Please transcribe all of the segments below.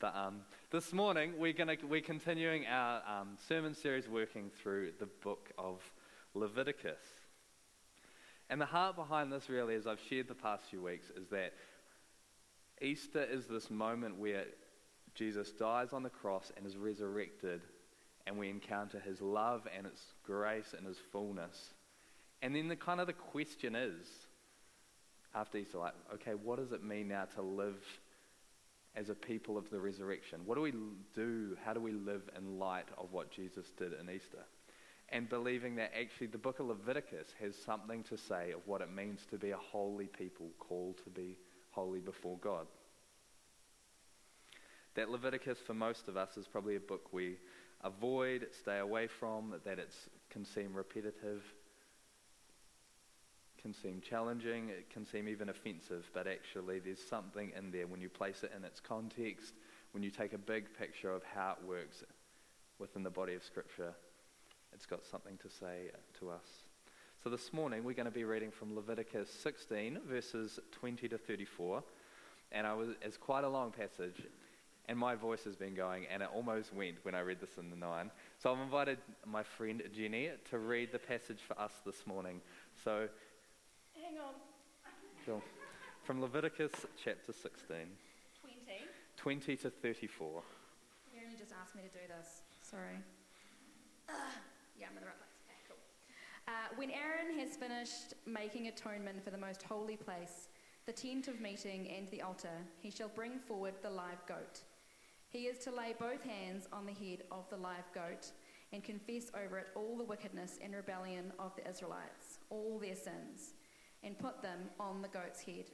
But um, this morning we're gonna we're continuing our um, sermon series, working through the book of Leviticus. And the heart behind this, really, as I've shared the past few weeks, is that Easter is this moment where Jesus dies on the cross and is resurrected, and we encounter His love and His grace and His fullness. And then the kind of the question is, after Easter, like, okay, what does it mean now to live? As a people of the resurrection? What do we do? How do we live in light of what Jesus did in Easter? And believing that actually the book of Leviticus has something to say of what it means to be a holy people called to be holy before God. That Leviticus, for most of us, is probably a book we avoid, stay away from, that it can seem repetitive, can seem challenging, it can seem even offensive, but actually there's something in there when you place it in its context, when you take a big picture of how it works within the body of Scripture, it's got something to say to us. So this morning we're going to be reading from Leviticus 16, verses 20 to 34. And I was, it's quite a long passage, and my voice has been going, and it almost went when I read this in the nine. So I've invited my friend Jenny to read the passage for us this morning. So Hang on. From Leviticus chapter 16. 20. 20 to 34. Mary just asked me to do this. Sorry. Uh, yeah, I'm in the right place. Okay, cool. Uh, when Aaron has finished making atonement for the most holy place, the tent of meeting, and the altar, he shall bring forward the live goat. He is to lay both hands on the head of the live goat and confess over it all the wickedness and rebellion of the Israelites, all their sins and put them on the goat's head.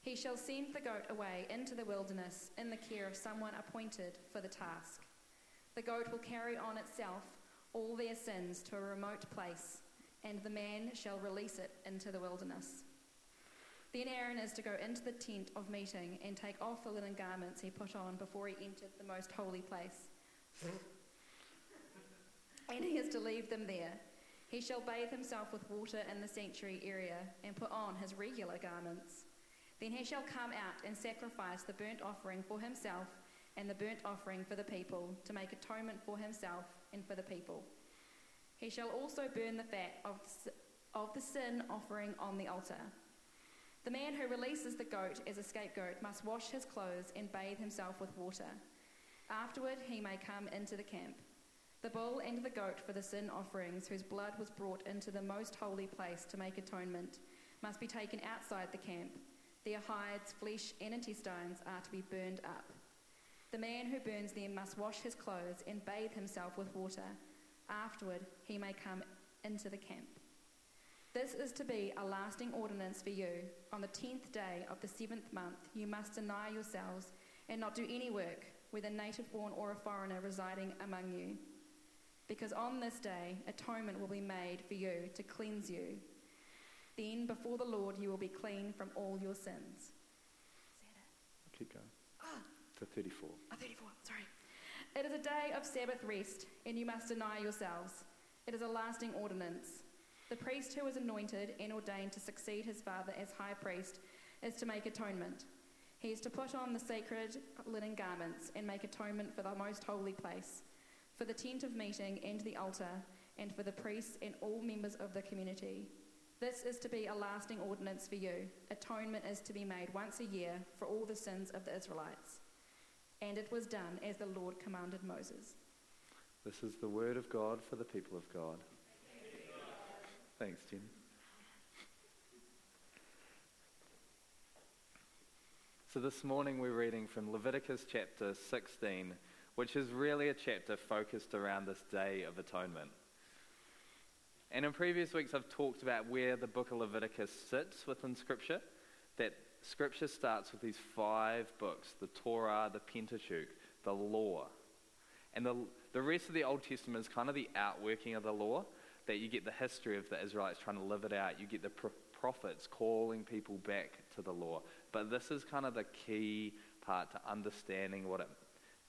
He shall send the goat away into the wilderness in the care of someone appointed for the task. The goat will carry on itself all their sins to a remote place, and the man shall release it into the wilderness. Then Aaron is to go into the tent of meeting and take off the linen garments he put on before he entered the most holy place. and he is to leave them there he shall bathe himself with water in the sanctuary area and put on his regular garments. Then he shall come out and sacrifice the burnt offering for himself and the burnt offering for the people to make atonement for himself and for the people. He shall also burn the fat of, the sin offering on the altar. The man who releases the goat as a scapegoat must wash his clothes and bathe himself with water. Afterward, he may come into the camp. The bull and the goat for the sin offerings, whose blood was brought into the most holy place to make atonement, must be taken outside the camp. Their hides, flesh, and intestines are to be burned up. The man who burns them must wash his clothes and bathe himself with water. Afterward, he may come into the camp. This is to be a lasting ordinance for you. On the tenth day of the seventh month, you must deny yourselves and not do any work, whether native born or a foreigner residing among you because on this day atonement will be made for you to cleanse you. Then before the Lord you will be clean from all your sins. Keep going. Ah. To 34. Oh, 34, sorry. It is a day of Sabbath rest, and you must deny yourselves. It is a lasting ordinance. The priest who is anointed and ordained to succeed his father as high priest is to make atonement. He is to put on the sacred linen garments and make atonement for the most holy place for the tent of meeting and the altar, and for the priests and all members of the community. This is to be a lasting ordinance for you. Atonement is to be made once a year for all the sins of the Israelites. And it was done as the Lord commanded Moses. This is the word of God for the people of God. Thanks, Jim. So this morning we're reading from Leviticus chapter 16 which is really a chapter focused around this Day of Atonement. And in previous weeks, I've talked about where the book of Leviticus sits within Scripture. That Scripture starts with these five books the Torah, the Pentateuch, the law. And the, the rest of the Old Testament is kind of the outworking of the law, that you get the history of the Israelites trying to live it out. You get the prophets calling people back to the law. But this is kind of the key part to understanding what it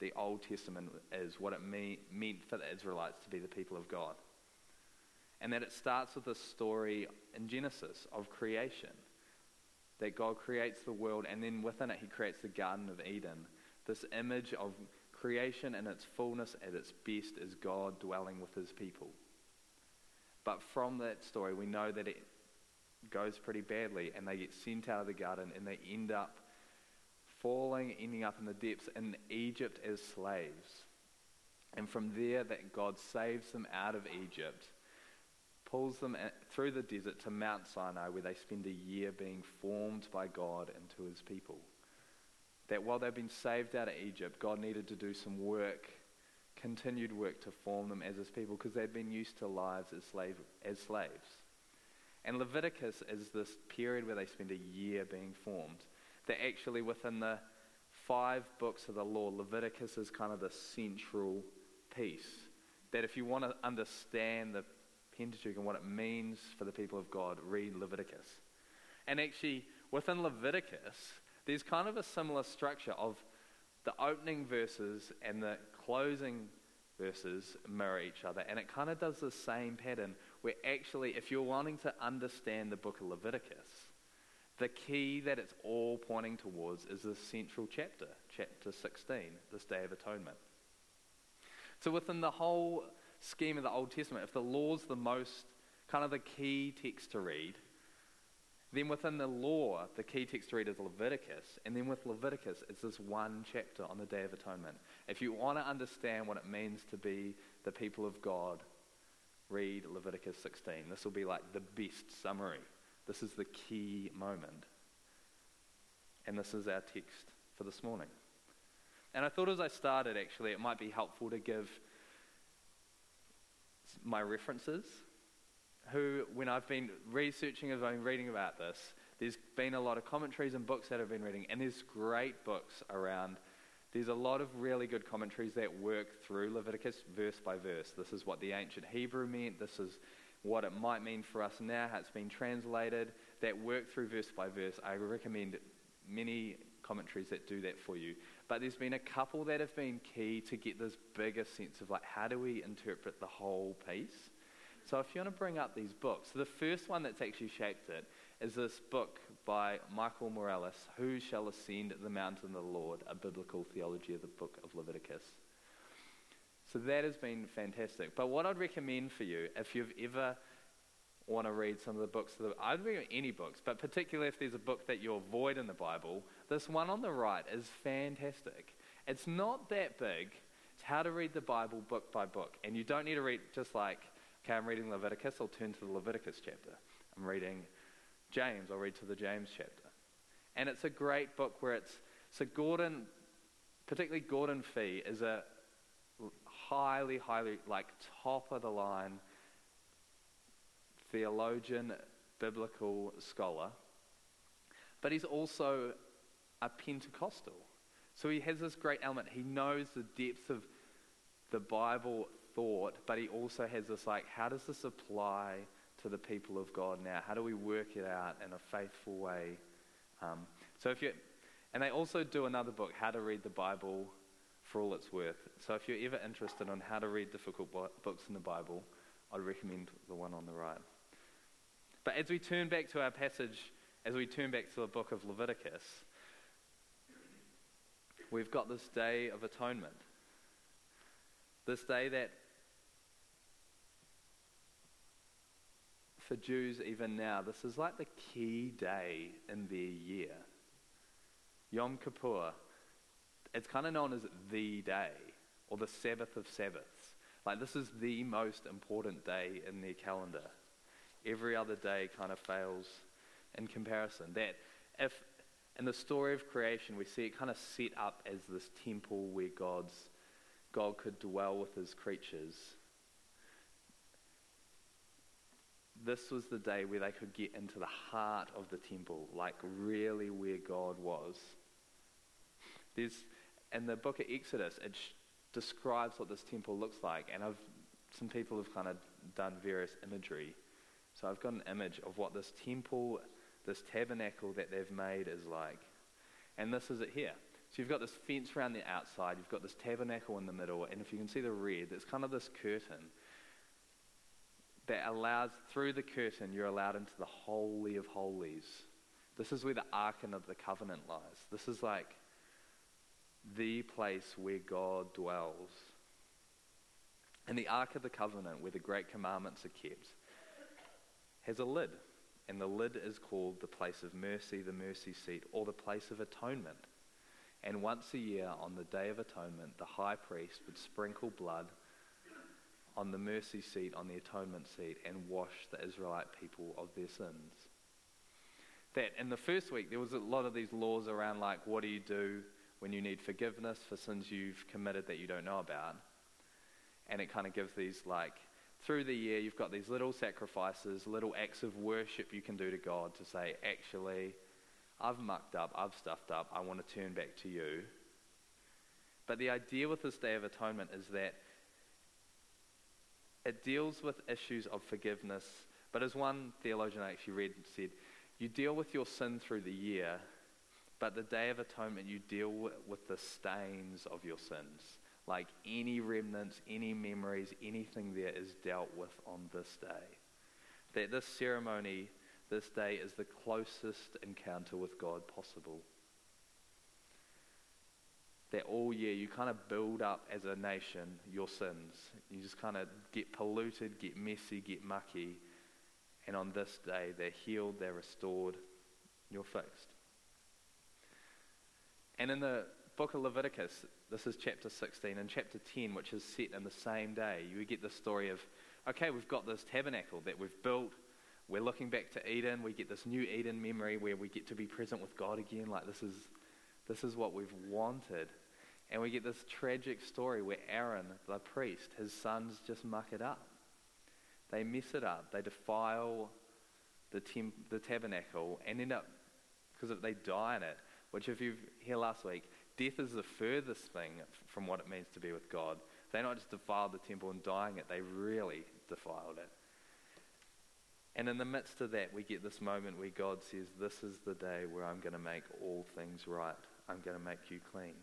the Old Testament is, what it mean, meant for the Israelites to be the people of God. And that it starts with a story in Genesis of creation. That God creates the world, and then within it, He creates the Garden of Eden This image of creation in its fullness at its best is God dwelling with his people. But from that story, we know that it goes pretty badly and they get sent out of the garden and they end up falling, ending up in the depths in Egypt as slaves. And from there, that God saves them out of Egypt, pulls them through the desert to Mount Sinai, where they spend a year being formed by God into his people. That while they've been saved out of Egypt, God needed to do some work, continued work to form them as his people, because they'd been used to lives as, slave, as slaves. And Leviticus is this period where they spend a year being formed. That actually, within the five books of the law, Leviticus is kind of the central piece. That if you want to understand the Pentateuch and what it means for the people of God, read Leviticus. And actually, within Leviticus, there's kind of a similar structure of the opening verses and the closing verses mirror each other. And it kind of does the same pattern where actually, if you're wanting to understand the book of Leviticus, the key that it's all pointing towards is the central chapter, chapter 16, this Day of Atonement. So, within the whole scheme of the Old Testament, if the law's the most kind of the key text to read, then within the law, the key text to read is Leviticus. And then with Leviticus, it's this one chapter on the Day of Atonement. If you want to understand what it means to be the people of God, read Leviticus 16. This will be like the best summary. This is the key moment. And this is our text for this morning. And I thought as I started, actually, it might be helpful to give my references. Who, when I've been researching, as I've been reading about this, there's been a lot of commentaries and books that I've been reading, and there's great books around. There's a lot of really good commentaries that work through Leviticus verse by verse. This is what the ancient Hebrew meant. This is what it might mean for us now, how it's been translated, that work through verse by verse. I recommend many commentaries that do that for you. But there's been a couple that have been key to get this bigger sense of like, how do we interpret the whole piece? So if you want to bring up these books, the first one that's actually shaped it is this book by Michael Morales, Who Shall Ascend the Mountain of the Lord, a biblical theology of the book of Leviticus. So that has been fantastic. But what I'd recommend for you, if you've ever want to read some of the books. I'd read any books, but particularly if there's a book that you avoid in the Bible, this one on the right is fantastic. It's not that big. It's how to read the Bible book by book. And you don't need to read just like, okay, I'm reading Leviticus, I'll turn to the Leviticus chapter. I'm reading James, I'll read to the James chapter. And it's a great book where it's, so Gordon, particularly Gordon Fee, is a highly, highly, like top of the line theologian, biblical scholar, but he's also a Pentecostal. So he has this great element. He knows the depth of the Bible thought, but he also has this like, how does this apply to the people of God now? How do we work it out in a faithful way? Um, so if you, and they also do another book, How to Read the Bible for All It's Worth. So if you're ever interested in how to read difficult books in the Bible, I'd recommend the one on the right. But as we turn back to our passage, as we turn back to the book of Leviticus, we've got this day of atonement. This day that, for Jews even now, this is like the key day in their year. Yom Kippur, it's kind of known as the day or the Sabbath of Sabbaths. Like, this is the most important day in their calendar every other day kind of fails in comparison. That if in the story of creation we see it kind of set up as this temple where God's God could dwell with his creatures. This was the day where they could get into the heart of the temple, like really where God was. There's in the book of Exodus, it sh- describes what this temple looks like, and I've some people have kind of done various imagery so I've got an image of what this temple, this tabernacle that they've made is like. And this is it here. So you've got this fence around the outside, you've got this tabernacle in the middle, and if you can see the red, it's kind of this curtain that allows, through the curtain, you're allowed into the Holy of Holies. This is where the Ark of the Covenant lies. This is like the place where God dwells. And the Ark of the Covenant, where the great commandments are kept, has a lid. And the lid is called the place of mercy, the mercy seat, or the place of atonement. And once a year, on the Day of Atonement, the high priest would sprinkle blood on the mercy seat, on the atonement seat, and wash the Israelite people of their sins. That in the first week, there was a lot of these laws around, like, what do you do when you need forgiveness for sins you've committed that you don't know about? And it kind of gives these, like, through the year, you've got these little sacrifices, little acts of worship you can do to God to say, actually, I've mucked up, I've stuffed up, I want to turn back to you. But the idea with this Day of Atonement is that it deals with issues of forgiveness. But as one theologian I actually read said, you deal with your sin through the year, but the Day of Atonement, you deal with the stains of your sins. Like any remnants, any memories, anything there is dealt with on this day. That this ceremony this day is the closest encounter with God possible. That all year you kind of build up as a nation your sins. You just kind of get polluted, get messy, get mucky. And on this day, they're healed, they're restored, you're fixed. And in the book of Leviticus, this is chapter 16, and chapter 10, which is set in the same day, you get the story of okay, we've got this tabernacle that we've built we're looking back to Eden. We get this new Eden memory where we get to be present with God again. Like this is, this is what we've wanted. And we get this tragic story where Aaron, the priest, his sons just muck it up. They mess it up. They defile the, temp- the tabernacle and end up, because they die in it, which if you here last week, death is the furthest thing from what it means to be with God. They not just defiled the temple and dying it, they really defiled it. And in the midst of that, we get this moment where God says, This is the day where I'm going to make all things right. I'm going to make you clean.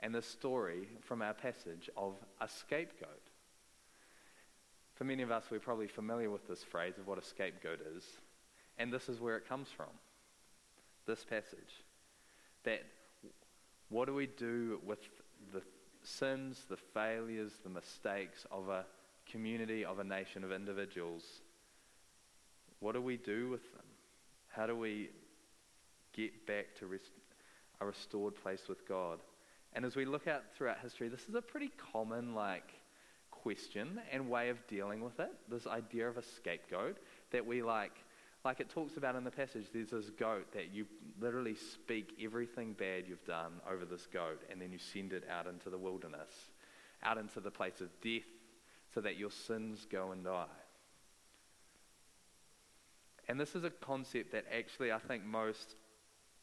And the story from our passage of a scapegoat. For many of us, we're probably familiar with this phrase of what a scapegoat is. And this is where it comes from this passage. That what do we do with the sins, the failures, the mistakes of a community, of a nation, of individuals? What do we do with them? How do we get back to rest- a restored place with God? And as we look out throughout history, this is a pretty common like question and way of dealing with it. This idea of a scapegoat that we like like it talks about in the passage, there's this goat that you literally speak everything bad you've done over this goat, and then you send it out into the wilderness, out into the place of death, so that your sins go and die. And this is a concept that actually I think most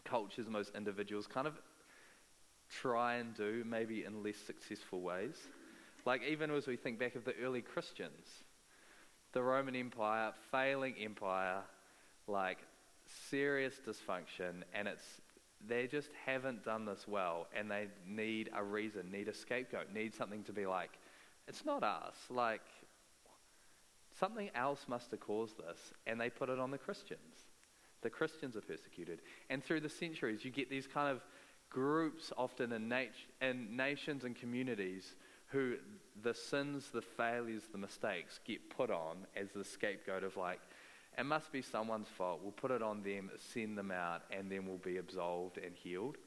cultures, most individuals kind of try and do, maybe in less successful ways. Like, even as we think back of the early Christians, the Roman Empire, failing empire, like serious dysfunction, and it's they just haven't done this well, and they need a reason, need a scapegoat, need something to be like, it's not us. Like, Something else must have caused this, and they put it on the Christians. The Christians are persecuted. And through the centuries, you get these kind of groups, often in, nat- in nations and communities, who the sins, the failures, the mistakes get put on as the scapegoat of like, it must be someone's fault. We'll put it on them, send them out, and then we'll be absolved and healed.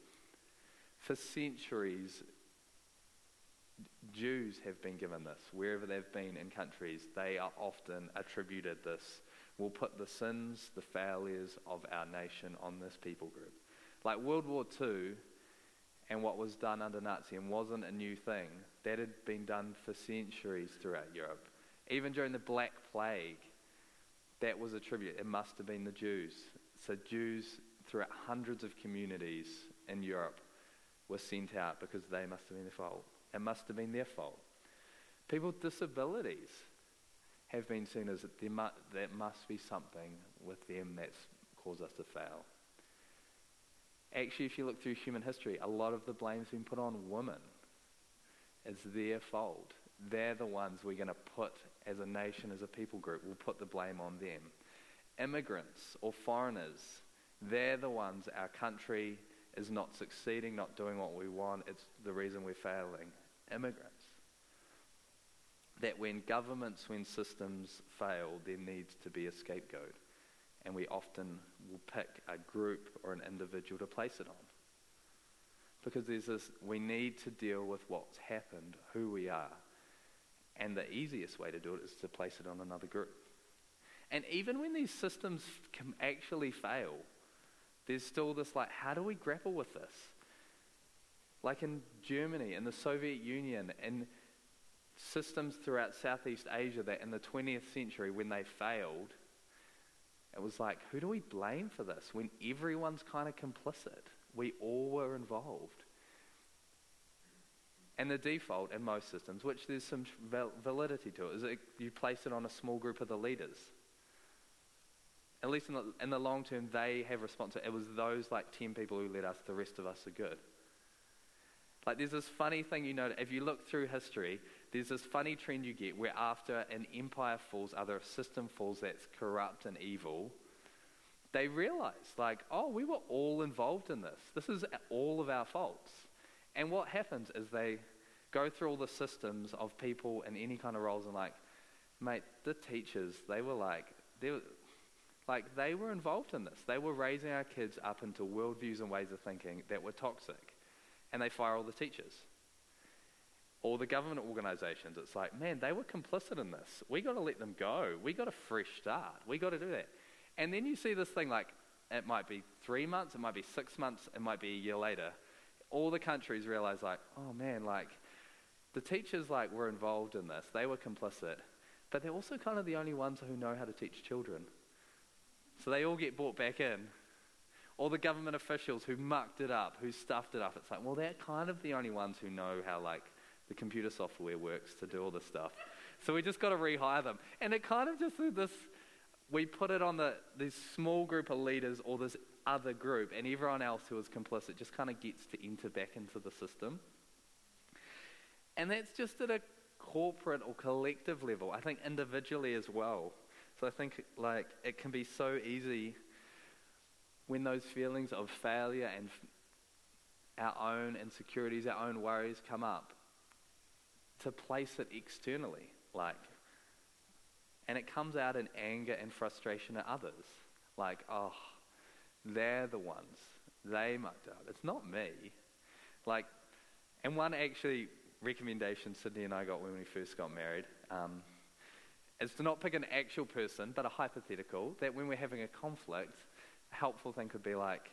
For centuries, Jews have been given this. Wherever they've been in countries, they are often attributed this. We'll put the sins, the failures of our nation on this people group. Like World War II and what was done under Nazism wasn't a new thing. That had been done for centuries throughout Europe. Even during the Black Plague, that was attributed. It must have been the Jews. So Jews throughout hundreds of communities in Europe were sent out because they must have been the fault. It must have been their fault. People with disabilities have been seen as that there must, there must be something with them that's caused us to fail. Actually, if you look through human history, a lot of the blame's been put on women. It's their fault. They're the ones we're going to put, as a nation, as a people group, we'll put the blame on them. Immigrants or foreigners, they're the ones our country is not succeeding, not doing what we want. It's the reason we're failing. Immigrants. That when governments, when systems fail, there needs to be a scapegoat. And we often will pick a group or an individual to place it on. Because there's this, we need to deal with what's happened, who we are. And the easiest way to do it is to place it on another group. And even when these systems can actually fail, there's still this like, how do we grapple with this? Like in Germany, in the Soviet Union, in systems throughout Southeast Asia that in the 20th century, when they failed, it was like, who do we blame for this when everyone's kind of complicit? We all were involved. And the default in most systems, which there's some validity to it, is that you place it on a small group of the leaders. At least in the, in the long term, they have responsibility. It was those like 10 people who led us, the rest of us are good. Like there's this funny thing you know, if you look through history, there's this funny trend you get where after an empire falls, other system falls that's corrupt and evil, they realize, like, oh, we were all involved in this. This is all of our faults. And what happens is they go through all the systems of people in any kind of roles and, like, mate, the teachers, they were like, they were, like, they were involved in this. They were raising our kids up into worldviews and ways of thinking that were toxic. And they fire all the teachers. Or the government organizations, it's like, man, they were complicit in this. We got to let them go. We got a fresh start. We got to do that. And then you see this thing like it might be three months, it might be six months, it might be a year later. All the countries realize, like, oh man, like the teachers like were involved in this. They were complicit. But they're also kind of the only ones who know how to teach children. So they all get brought back in. All the government officials who mucked it up, who stuffed it up. It's like, well, they're kind of the only ones who know how like the computer software works to do all this stuff. So we just got to rehire them. And it kind of just this we put it on the, this small group of leaders or this other group, and everyone else who was complicit just kind of gets to enter back into the system. And that's just at a corporate or collective level. I think individually as well. So I think like it can be so easy when those feelings of failure and our own insecurities, our own worries come up, to place it externally. Like, and it comes out in anger and frustration at others. Like, oh, they're the ones. They mucked up. It's not me. Like, and one actually recommendation Sydney and I got when we first got married um, is to not pick an actual person, but a hypothetical, that when we're having a conflict, a helpful thing could be like,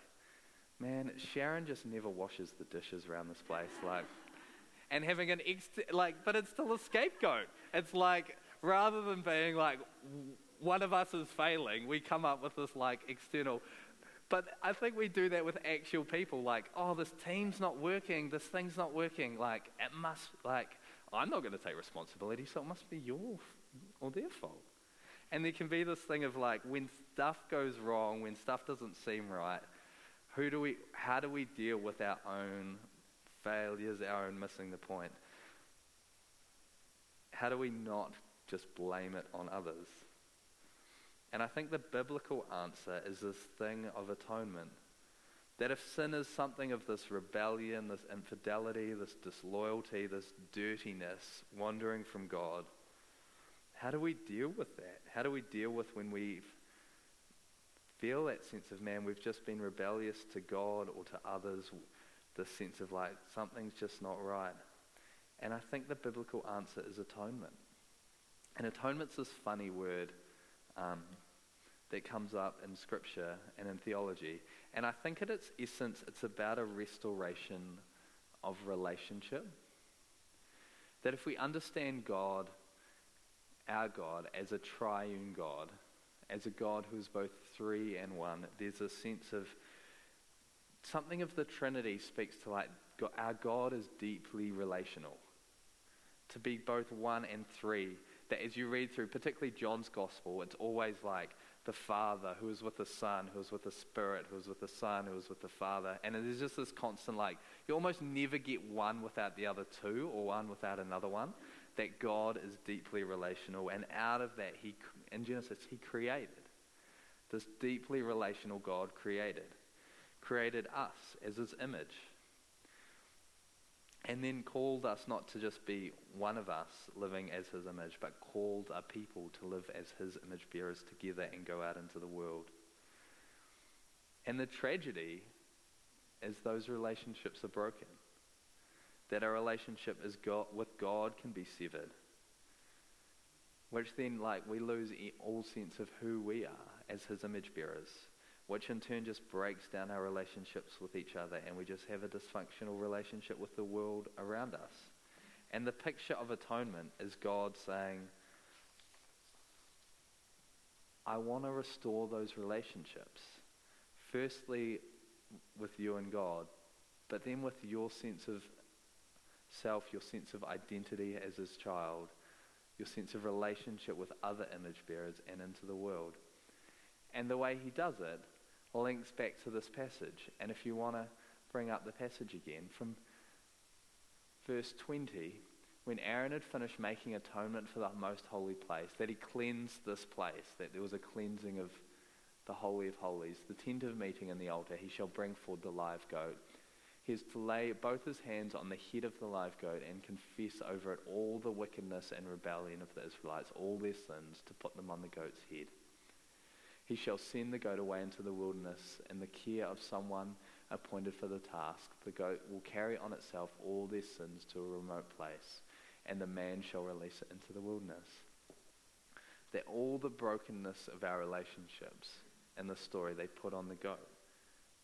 man, Sharon just never washes the dishes around this place. Like, and having an ex, like, but it's still a scapegoat. It's like, rather than being like one of us is failing, we come up with this like external. But I think we do that with actual people. Like, oh, this team's not working, this thing's not working. Like, it must, like, I'm not going to take responsibility, so it must be your or their fault. And there can be this thing of like, when stuff goes wrong, when stuff doesn't seem right, who do we, how do we deal with our own failures, our own missing the point? How do we not just blame it on others. And I think the biblical answer is this thing of atonement. That if sin is something of this rebellion, this infidelity, this disloyalty, this dirtiness, wandering from God, how do we deal with that? How do we deal with when we feel that sense of, man, we've just been rebellious to God or to others, this sense of like something's just not right? And I think the biblical answer is atonement. And atonement's this funny word um, that comes up in Scripture and in theology. And I think at its essence, it's about a restoration of relationship. That if we understand God, our God, as a triune God, as a God who is both three and one, there's a sense of something of the Trinity speaks to like our God is deeply relational. To be both one and three that as you read through, particularly John's gospel, it's always like the Father who is with the Son, who is with the Spirit, who is with the Son, who is with the Father. And there's just this constant, like, you almost never get one without the other two or one without another one. That God is deeply relational. And out of that, he, in Genesis, He created. This deeply relational God created. created us as his image. And then called us not to just be one of us living as his image, but called a people to live as his image bearers together and go out into the world. And the tragedy is those relationships are broken. That our relationship is God, with God can be severed. Which then, like, we lose all sense of who we are as his image bearers which in turn just breaks down our relationships with each other, and we just have a dysfunctional relationship with the world around us. And the picture of atonement is God saying, I want to restore those relationships. Firstly, with you and God, but then with your sense of self, your sense of identity as his child, your sense of relationship with other image bearers and into the world. And the way he does it links back to this passage. And if you want to bring up the passage again, from verse 20, when Aaron had finished making atonement for the most holy place, that he cleansed this place, that there was a cleansing of the Holy of Holies, the tent of meeting and the altar, he shall bring forth the live goat. He is to lay both his hands on the head of the live goat and confess over it all the wickedness and rebellion of the Israelites, all their sins, to put them on the goat's head. He shall send the goat away into the wilderness in the care of someone appointed for the task. The goat will carry on itself all their sins to a remote place, and the man shall release it into the wilderness. That all the brokenness of our relationships in the story they put on the goat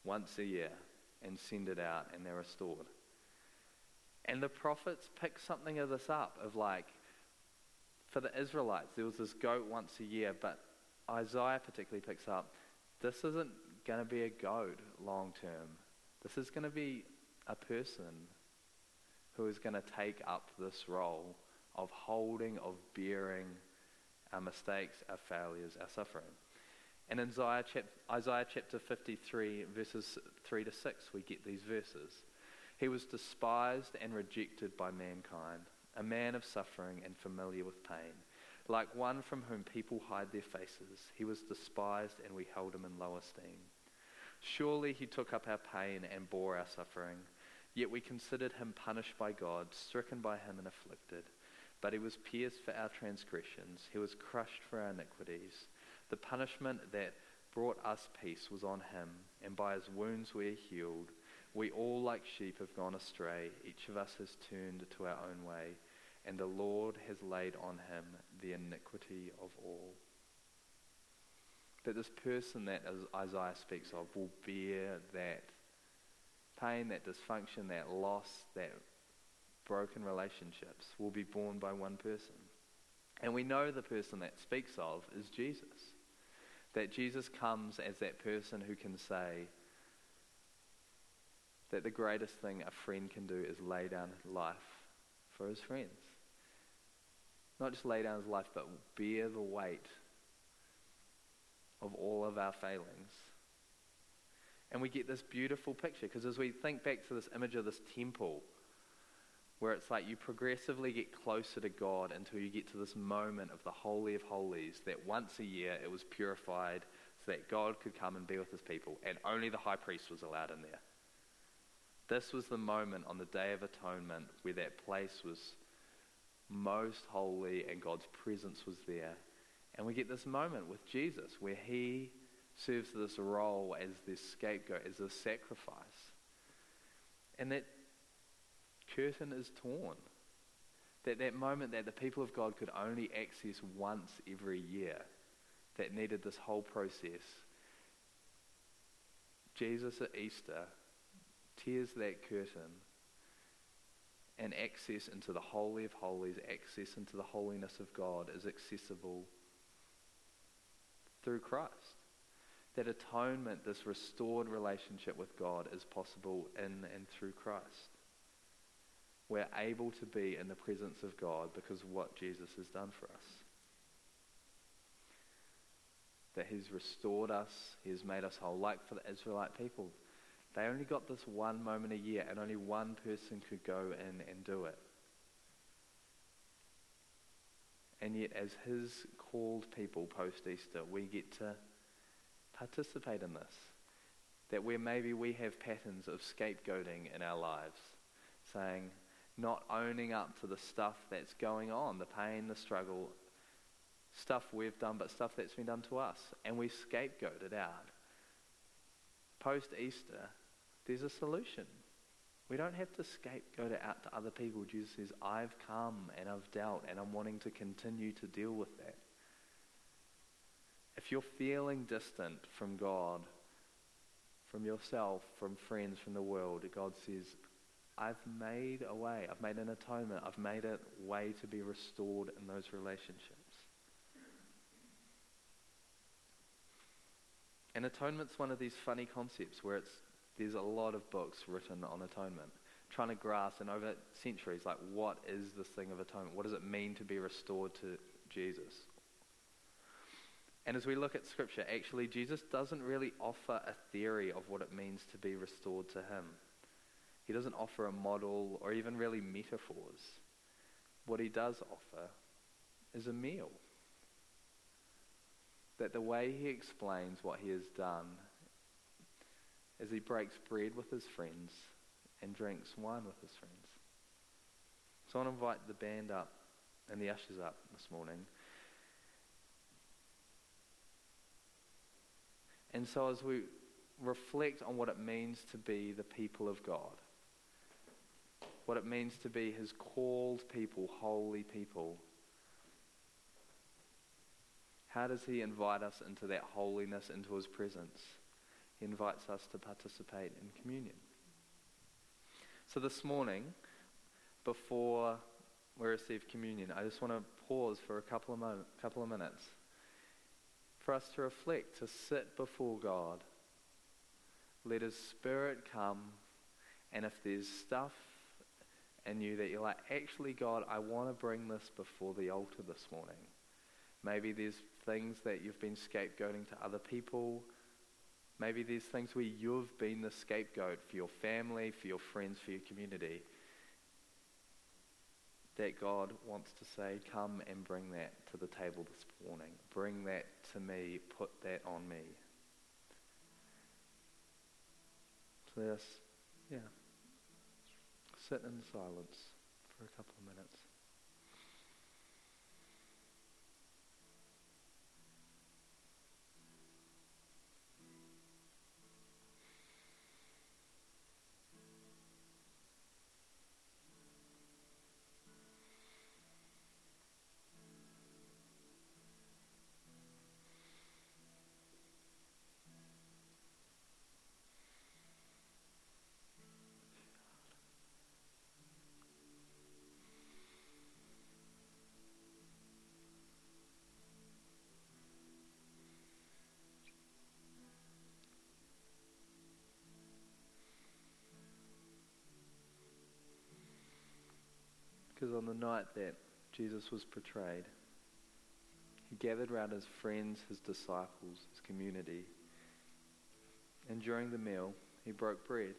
once a year and send it out, and they're restored. And the prophets pick something of this up of like, for the Israelites, there was this goat once a year, but Isaiah particularly picks up this isn't going to be a goat long term. This is going to be a person who is going to take up this role of holding, of bearing our mistakes, our failures, our suffering. And in Isaiah, chap- Isaiah chapter 53, verses 3 to 6, we get these verses. He was despised and rejected by mankind, a man of suffering and familiar with pain like one from whom people hide their faces, he was despised and we held him in low esteem. Surely he took up our pain and bore our suffering. Yet we considered him punished by God, stricken by him and afflicted. But he was pierced for our transgressions, he was crushed for our iniquities. The punishment that brought us peace was on him, and by his wounds we are healed. We all, like sheep, have gone astray. Each of us has turned to our own way and the Lord has laid on him the iniquity of all. That this person that Isaiah speaks of will bear that pain, that dysfunction, that loss, that broken relationships will be borne by one person. And we know the person that speaks of is Jesus. That Jesus comes as that person who can say that the greatest thing a friend can do is lay down life for his friends. Not just lay down his life, but bear the weight of all of our failings. And we get this beautiful picture because as we think back to this image of this temple, where it's like you progressively get closer to God until you get to this moment of the Holy of Holies, that once a year it was purified so that God could come and be with his people, and only the high priest was allowed in there. This was the moment on the Day of Atonement where that place was most holy and God's presence was there. And we get this moment with Jesus where he serves this role as this scapegoat, as a sacrifice. And that curtain is torn. That that moment that the people of God could only access once every year, that needed this whole process. Jesus at Easter tears that curtain and access into the Holy of Holies, access into the holiness of God is accessible through Christ. That atonement, this restored relationship with God, is possible in and through Christ. We're able to be in the presence of God because of what Jesus has done for us. That He's restored us, He has made us whole, like for the Israelite people. They only got this one moment a year, and only one person could go in and do it. And yet, as his called people post Easter, we get to participate in this. That where maybe we have patterns of scapegoating in our lives, saying, not owning up to the stuff that's going on, the pain, the struggle, stuff we've done, but stuff that's been done to us, and we scapegoat it out. Post Easter, there's a solution. We don't have to scapegoat it out to other people. Jesus says, I've come and I've dealt, and I'm wanting to continue to deal with that. If you're feeling distant from God, from yourself, from friends, from the world, God says, I've made a way. I've made an atonement. I've made a way to be restored in those relationships. And atonement's one of these funny concepts where it's there's a lot of books written on atonement, trying to grasp and over centuries like what is this thing of atonement? What does it mean to be restored to Jesus? And as we look at Scripture, actually, Jesus doesn't really offer a theory of what it means to be restored to Him. He doesn't offer a model or even really metaphors. What He does offer is a meal. That the way He explains what He has done as He breaks bread with His friends and drinks wine with His friends. So I want to invite the band up and the ushers up this morning. And so, as we reflect on what it means to be the people of God, what it means to be His called people, holy people, how does He invite us into that holiness, into His presence? He invites us to participate in communion. So, this morning, before we receive communion, I just want to pause for a couple of, mo- couple of minutes for us to reflect, to sit before God. Let His Spirit come, and if there's stuff in you that you're like, actually, God, I want to bring this before the altar this morning. Maybe there's things that you've been scapegoating to other people. Maybe there's things where you've been the scapegoat for your family, for your friends, for your community that God wants to say, come and bring that to the table this morning. Bring that to me. Put that on me. So let us, yeah, sit in silence for a couple of minutes. On the night that Jesus was betrayed, he gathered round his friends, his disciples, his community. And during the meal, he broke bread.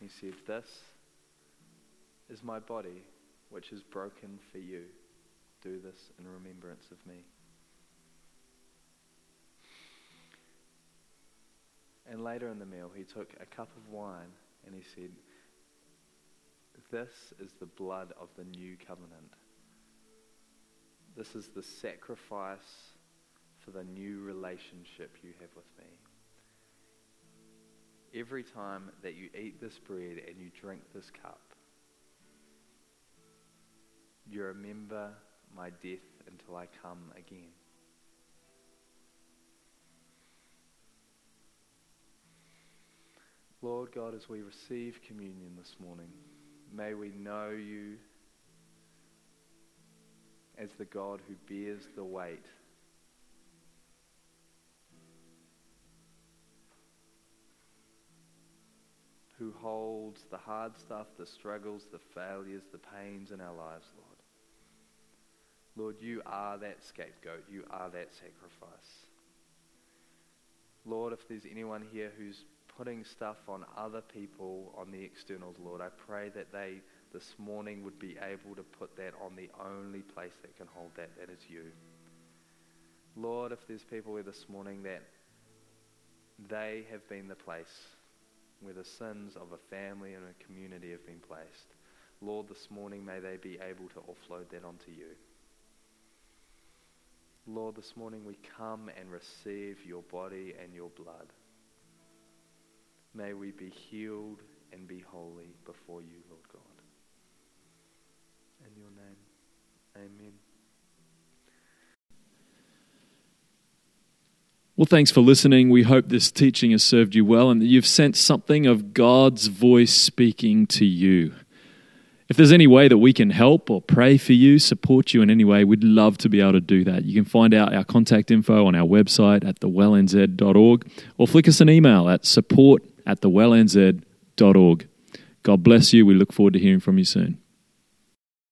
He said, This is my body, which is broken for you. Do this in remembrance of me. And later in the meal, he took a cup of wine and he said, this is the blood of the new covenant. This is the sacrifice for the new relationship you have with me. Every time that you eat this bread and you drink this cup, you remember my death until I come again. Lord God, as we receive communion this morning, May we know you as the God who bears the weight. Who holds the hard stuff, the struggles, the failures, the pains in our lives, Lord. Lord, you are that scapegoat. You are that sacrifice. Lord, if there's anyone here who's putting stuff on other people, on the externals, Lord. I pray that they this morning would be able to put that on the only place that can hold that, that is you. Lord, if there's people here this morning that they have been the place where the sins of a family and a community have been placed. Lord, this morning may they be able to offload that onto you. Lord, this morning we come and receive your body and your blood. May we be healed and be holy before you, Lord God. In your name, amen. Well, thanks for listening. We hope this teaching has served you well and that you've sensed something of God's voice speaking to you. If there's any way that we can help or pray for you, support you in any way, we'd love to be able to do that. You can find out our contact info on our website at thewellnz.org or flick us an email at support at thewellnz.org. God bless you. We look forward to hearing from you soon.